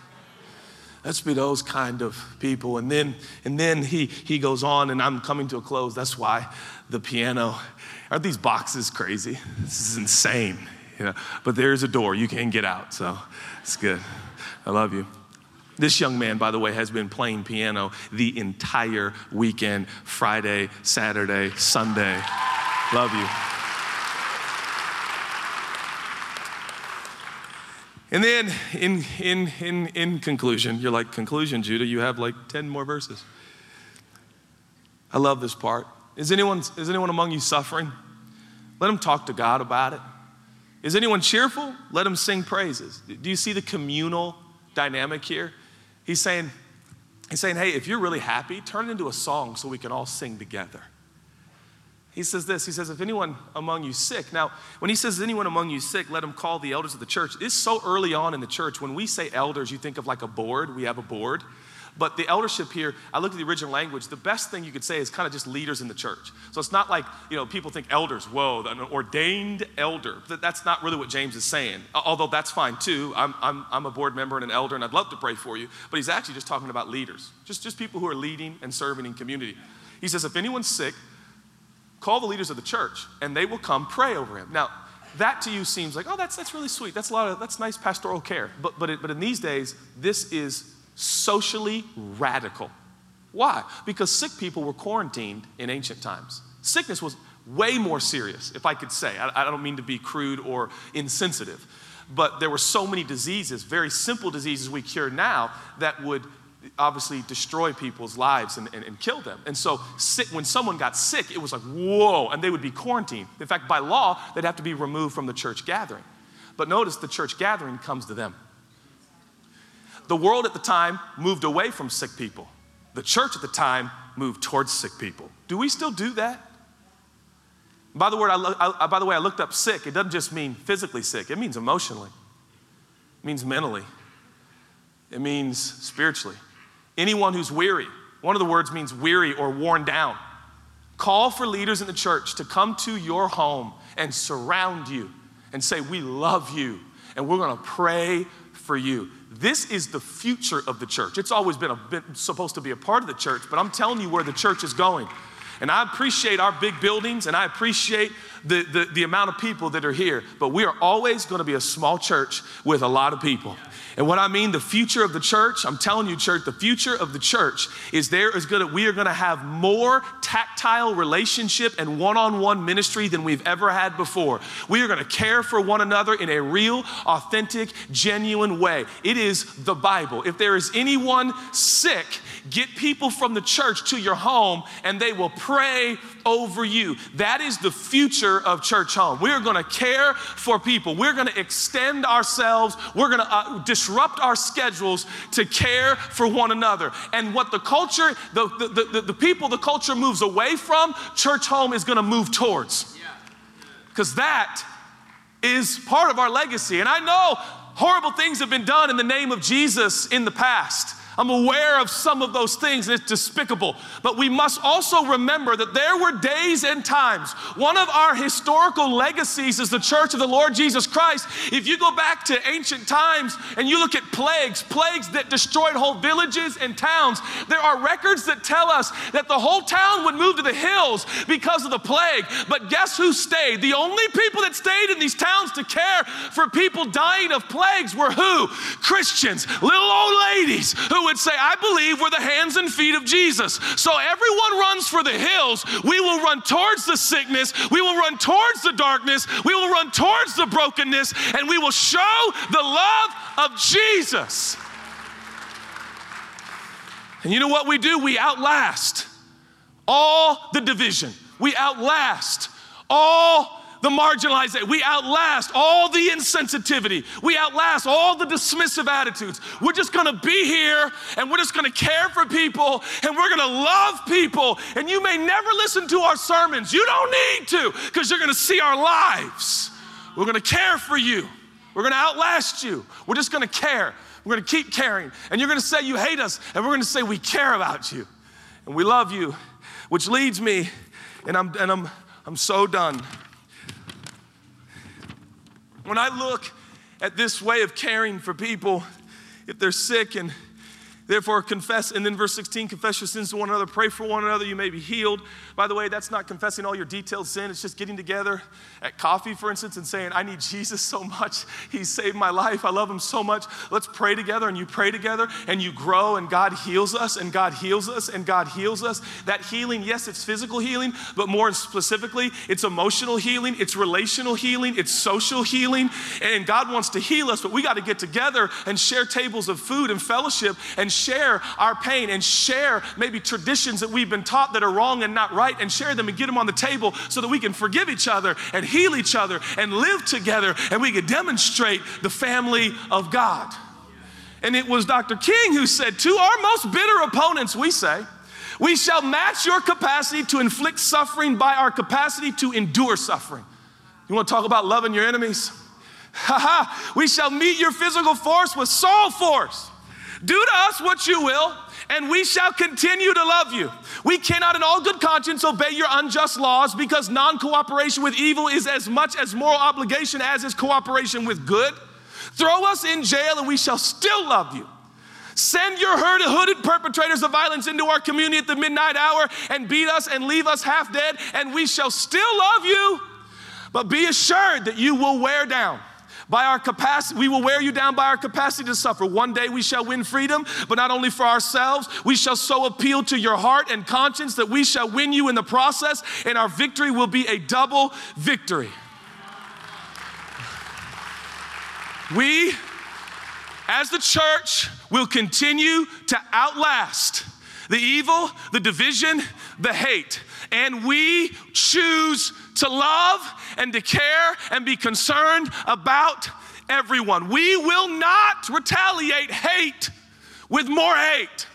Let's be those kind of people. And then, and then he, he goes on, and I'm coming to a close. That's why the piano. Are these boxes crazy? This is insane. You know? But there's a door. You can get out. So it's good. I love you. This young man, by the way, has been playing piano the entire weekend Friday, Saturday, Sunday. Love you. And then in, in, in, in conclusion, you're like, conclusion, Judah, you have like 10 more verses. I love this part. Is anyone, is anyone among you suffering? Let them talk to God about it. Is anyone cheerful? Let them sing praises. Do you see the communal dynamic here? He's saying, he's saying, hey, if you're really happy, turn it into a song so we can all sing together. He says this He says, If anyone among you sick, now, when he says anyone among you sick, let him call the elders of the church. It's so early on in the church. When we say elders, you think of like a board. We have a board. But the eldership here, I look at the original language, the best thing you could say is kind of just leaders in the church. So it's not like, you know, people think elders, whoa, an ordained elder. That's not really what James is saying, although that's fine too. I'm, I'm, I'm a board member and an elder, and I'd love to pray for you. But he's actually just talking about leaders, just, just people who are leading and serving in community. He says, if anyone's sick, call the leaders of the church, and they will come pray over him. Now, that to you seems like, oh, that's, that's really sweet. That's a lot of, that's nice pastoral care. But, but, it, but in these days, this is socially radical. Why? Because sick people were quarantined in ancient times. Sickness was way more serious, if I could say. I, I don't mean to be crude or insensitive, but there were so many diseases, very simple diseases we cure now, that would obviously destroy people's lives and, and, and kill them. And so sick, when someone got sick, it was like, whoa, and they would be quarantined. In fact, by law, they'd have to be removed from the church gathering. But notice the church gathering comes to them. The world at the time moved away from sick people. The church at the time moved towards sick people. Do we still do that? By the, word, I, I, by the way, I looked up sick. It doesn't just mean physically sick, it means emotionally, it means mentally, it means spiritually. Anyone who's weary, one of the words means weary or worn down. Call for leaders in the church to come to your home and surround you and say, We love you, and we're gonna pray for you. This is the future of the church. It's always been, supposed to be a part of the church, but I'm telling you where the church is going. And I appreciate our big buildings and I appreciate the, the, the amount of people that are here, but we are always going to be a small church with a lot of people. And what I mean, the future of the church, I'm telling you, church, the future of the church is there is gonna, we are gonna have more tactile relationship and one on one ministry than we've ever had before. We are gonna care for one another in a real, authentic, genuine way. It is the Bible. If there is anyone sick, get people from the church to your home and they will pray over you. That is the future of Churchome. We are gonna care for people, we're gonna extend ourselves, we're gonna uh, disrupt our schedules to care for one another. And what the culture, the, the, the, the people the culture moves away from, Churchome is gonna move towards. Because that is part of our legacy. And I know horrible things have been done in the name of Jesus in the past. I'm aware of some of those things, it's despicable. But we must also remember that there were days and times. One of our historical legacies is the church of the Lord Jesus Christ. If you go back to ancient times and you look at plagues, plagues that destroyed whole villages and towns, there are records that tell us that the whole town would move to the hills because of the plague. But guess who stayed? The only people that stayed in these towns to care for people dying of plagues were who? Christians, little old ladies who would say, I believe we're the hands and feet of Jesus. So everyone runs for the hills. We will run towards the sickness. We will run towards the darkness. We will run towards the brokenness, and we will show the love of Jesus. And you know what we do? We outlast all the division. We outlast all the marginalized. We outlast all the insensitivity. We outlast all the dismissive attitudes. We're just gonna be here and we're just gonna care for people and we're gonna love people. And you may never listen to our sermons. You don't need to because you're gonna see our lives. We're gonna care for you. We're gonna outlast you. We're just gonna care. We're gonna keep caring. And you're gonna say you hate us, and we're gonna say we care about you and we love you, which leads me, and I'm, and I'm, I'm so done. When I look at this way of caring for people, if they're sick and Therefore, confess, and then verse 16, confess your sins to one another, pray for one another, you may be healed. By the way, that's not confessing all your detailed sin, it's just getting together at coffee, for instance, and saying, I need Jesus so much. He saved my life. I love him so much. Let's pray together, and you pray together, and you grow, and God heals us, and God heals us, and God heals us. That healing, yes, it's physical healing, but more specifically, it's emotional healing, it's relational healing, it's social healing, and God wants to heal us, but we got to get together and share tables of food and fellowship and share our pain and share maybe traditions that we've been taught that are wrong and not right and share them and get them on the table so that we can forgive each other and heal each other and live together and we can demonstrate the family of God. And it was Dr. King who said, To our most bitter opponents, we say, we shall match your capacity to inflict suffering by our capacity to endure suffering. You want to talk about loving your enemies? Ha we shall meet your physical force with soul force. Do to us what you will, and we shall continue to love you. We cannot, in all good conscience, obey your unjust laws because non cooperation with evil is as much as moral obligation as is cooperation with good. Throw us in jail, and we shall still love you. Send your hooded perpetrators of violence into our community at the midnight hour and beat us and leave us half dead, and we shall still love you. But be assured that you will wear down by our capacity, we will wear you down by our capacity to suffer. One day we shall win freedom, but not only for ourselves, we shall so appeal to your heart and conscience that we shall win you in the process, and our victory will be a double victory. We, as the church, will continue to outlast the evil, the division, the hate. And we choose to love and to care and be concerned about everyone. We will not retaliate hate with more hate,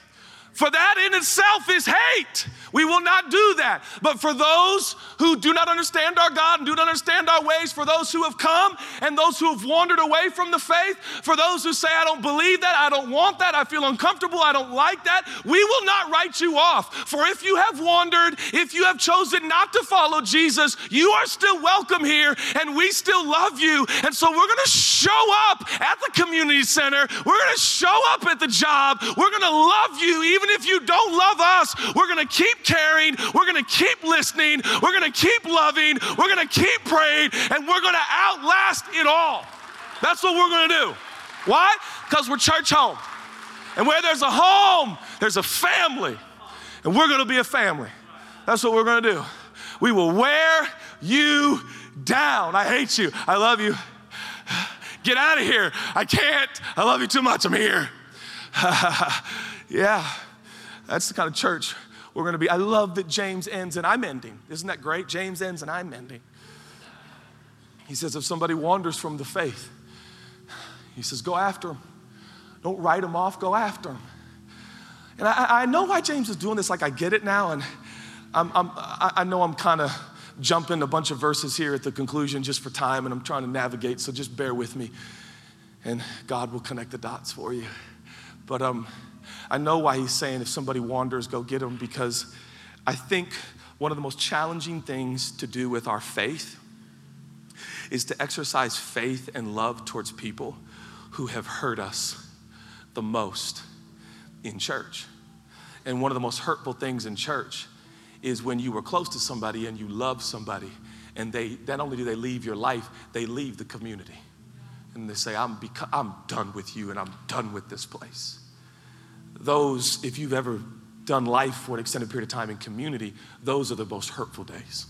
for that in itself is hate. We will not do that. But for those who do not understand our God and do not understand our ways, for those who have come and those who have wandered away from the faith, for those who say, I don't believe that, I don't want that, I feel uncomfortable, I don't like that, we will not write you off. For if you have wandered, if you have chosen not to follow Jesus, you are still welcome here and we still love you. And so we're gonna show up at the community center, we're gonna show up at the job, we're gonna love you even if you don't love us, we're gonna keep caring, we're gonna keep listening, we're gonna keep loving, we're gonna keep praying, and we're gonna outlast it all. That's what we're gonna do. Why? Because we're Churchome. And where there's a home, there's a family. And we're gonna be a family. That's what we're gonna do. We will wear you down. I hate you. I love you. Get out of here. I can't. I love you too much. I'm here. yeah, that's the kind of church we're going to be. I love that James ends and I'm ending. Isn't that great? James ends and I'm ending. He says, if somebody wanders from the faith, he says, go after them. Don't write them off, go after them. And I, I know why James is doing this, like I get it now, and I'm, I'm, i know I'm kind of jumping a bunch of verses here at the conclusion just for time, and I'm trying to navigate, so just bear with me, and God will connect the dots for you. But um, I know why he's saying if somebody wanders, go get them, because I think one of the most challenging things to do with our faith is to exercise faith and love towards people who have hurt us the most in church. And one of the most hurtful things in church is when you were close to somebody and you love somebody, and they not only do they leave your life, they leave the community. And they say, I'm, beca- I'm done with you and I'm done with this place those, if you've ever done life for an extended period of time in community, those are the most hurtful days.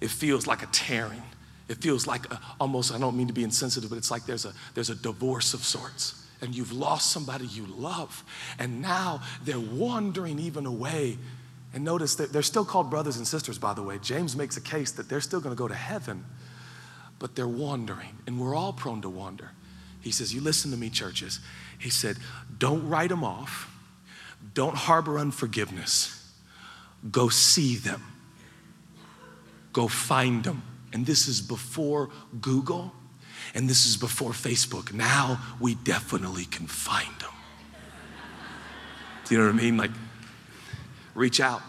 It feels like a tearing. It feels like a, almost, I don't mean to be insensitive, but it's like there's a, there's a divorce of sorts. And you've lost somebody you love. And now they're wandering even away. And notice that they're still called brothers and sisters, by the way. James makes a case that they're still going to go to heaven, but they're wandering. And we're all prone to wander. He says, You listen to me, churches. He said, Don't write them off, don't harbor unforgiveness. Go see them, go find them. And this is before Google and this is before Facebook. Now we definitely can find them. Do you know what I mean? Like, reach out.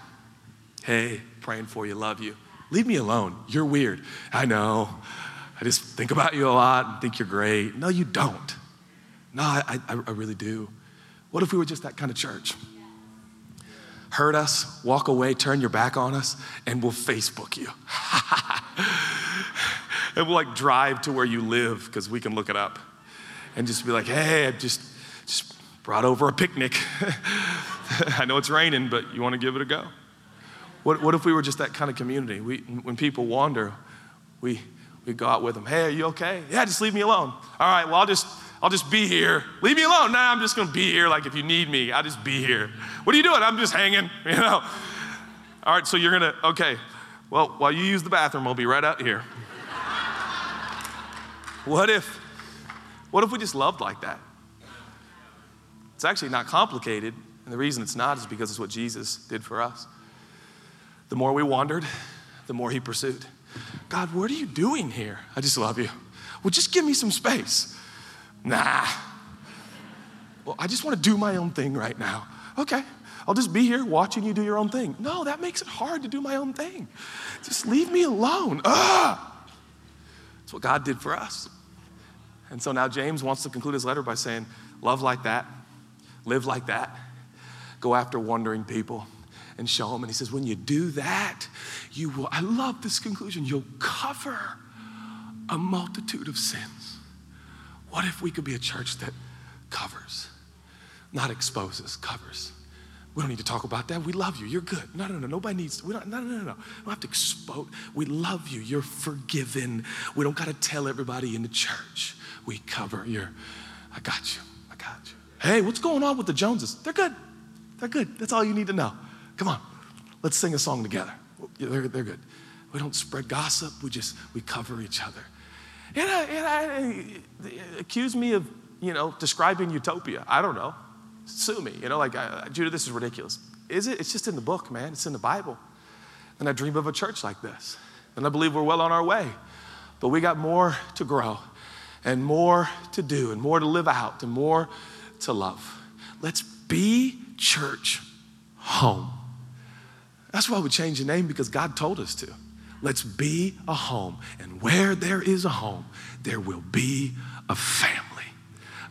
Hey, praying for you, love you. Leave me alone. You're weird. I know. I just think about you a lot and think you're great. No, you don't. No, I, I, I really do. What if we were just that kind of church? Hurt us, walk away, turn your back on us, and we'll Facebook you. and we'll like drive to where you live because we can look it up and just be like, hey, I just, just brought over a picnic. I know it's raining, but you want to give it a go? What, what if we were just that kind of community? We, when people wander, we, we go out with them. Hey, are you okay? Yeah, just leave me alone. All right, well, I'll just, I'll just be here. Leave me alone. Nah, I'm just gonna be here. Like if you need me, I'll just be here. What are you doing? I'm just hanging, you know. All right, so you're gonna, okay. Well, while you use the bathroom, I'll be right out here. what if, what if we just loved like that? It's actually not complicated, and the reason it's not is because it's what Jesus did for us. The more we wandered, the more he pursued. God, what are you doing here? I just love you. Well, just give me some space. Nah. Well, I just want to do my own thing right now. Okay, I'll just be here watching you do your own thing. No, that makes it hard to do my own thing. Just leave me alone. Ah! That's what God did for us. And so now James wants to conclude his letter by saying, Love like that, live like that, go after wandering people and show them. And he says, When you do that, you will, I love this conclusion, you'll cover a multitude of sins. What if we could be a church that covers, not exposes, covers? We don't need to talk about that. We love you. You're good. No, no, no. Nobody needs. We don't. No, no, no, no. We don't have to expose. We love you. You're forgiven. We don't got to tell everybody in the church. We cover. You're. I got you. I got you. Hey, what's going on with the Joneses? They're good. They're good. That's all you need to know. Come on. Let's sing a song together. They're, they're good. We don't spread gossip. We just we cover each other. And, I, and I, accuse me of, you know, describing utopia. I don't know. Sue me. You know, like, I, Judah, this is ridiculous. Is it? It's just in the book, man. It's in the Bible. And I dream of a church like this. And I believe we're well on our way. But we got more to grow and more to do and more to live out and more to love. Let's be church home. That's why we changed the name because God told us to. Let's be a home. And where there is a home, there will be a family.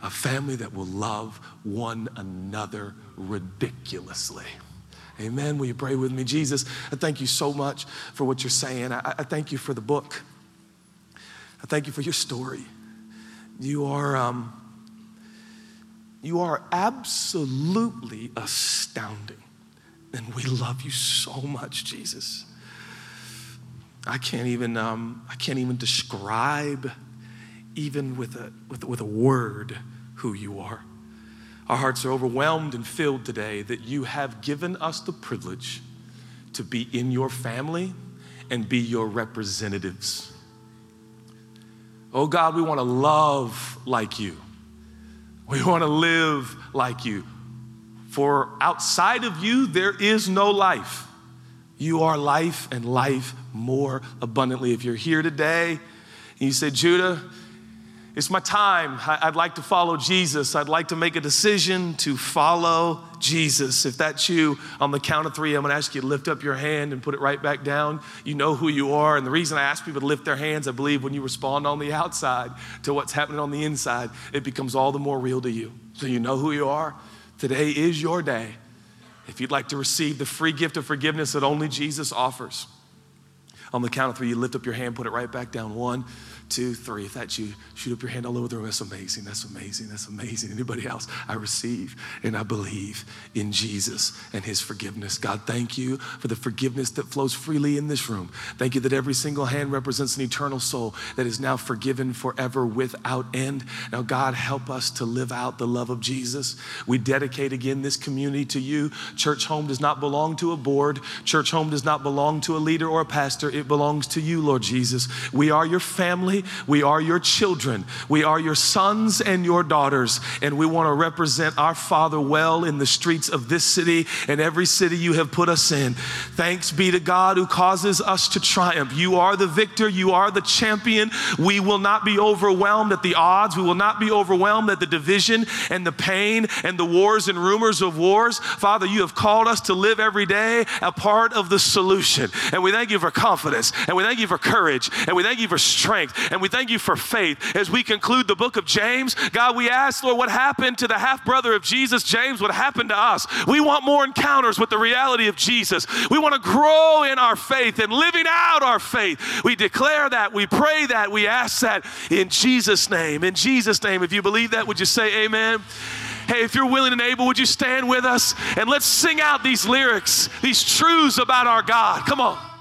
A family that will love one another ridiculously. Amen. Will you pray with me? Jesus, I thank you so much for what you're saying. I, I thank you for the book. I thank you for your story. You are, um, you are absolutely astounding. And we love you so much, Jesus. I can't even, um, I can't even describe, even with a, with, with a word, who you are. Our hearts are overwhelmed and filled today that you have given us the privilege to be in your family and be your representatives. Oh God, we want to love like you. We want to live like you. For outside of you, there is no life. You are life and life more abundantly. If you're here today and you say, Judah, it's my time. I'd like to follow Jesus. I'd like to make a decision to follow Jesus. If that's you, on the count of three, I'm going to ask you to lift up your hand and put it right back down. You know who you are. And the reason I ask people to lift their hands, I believe when you respond on the outside to what's happening on the inside, it becomes all the more real to you. So you know who you are. Today is your day. If you'd like to receive the free gift of forgiveness that only Jesus offers, on the count of three, you lift up your hand, put it right back down. One, two, three. If that's you, shoot up your hand all over the room. That's amazing. That's amazing. That's amazing. Anybody else? I receive and I believe in Jesus and his forgiveness. God, thank you for the forgiveness that flows freely in this room. Thank you that every single hand represents an eternal soul that is now forgiven forever without end. Now, God, help us to live out the love of Jesus. We dedicate again this community to you. Churchome does not belong to a board, Churchome does not belong to a leader or a pastor. It belongs to you, Lord Jesus. We are your family family. We are your children. We are your sons and your daughters. And we want to represent our Father well in the streets of this city and every city you have put us in. Thanks be to God who causes us to triumph. You are the victor. You are the champion. We will not be overwhelmed at the odds. We will not be overwhelmed at the division and the pain and the wars and rumors of wars. Father, you have called us to live every day a part of the solution. And we thank you for confidence. And we thank you for courage. And we thank you for strength. And we thank you for faith. As we conclude the book of James, God, we ask, Lord, what happened to the half brother of Jesus, James, what happened to us? We want more encounters with the reality of Jesus. We want to grow in our faith and living out our faith. We declare that, we pray that, we ask that in Jesus' name. In Jesus' name, if you believe that, would you say amen? Hey, if you're willing and able, would you stand with us and let's sing out these lyrics, these truths about our God? Come on.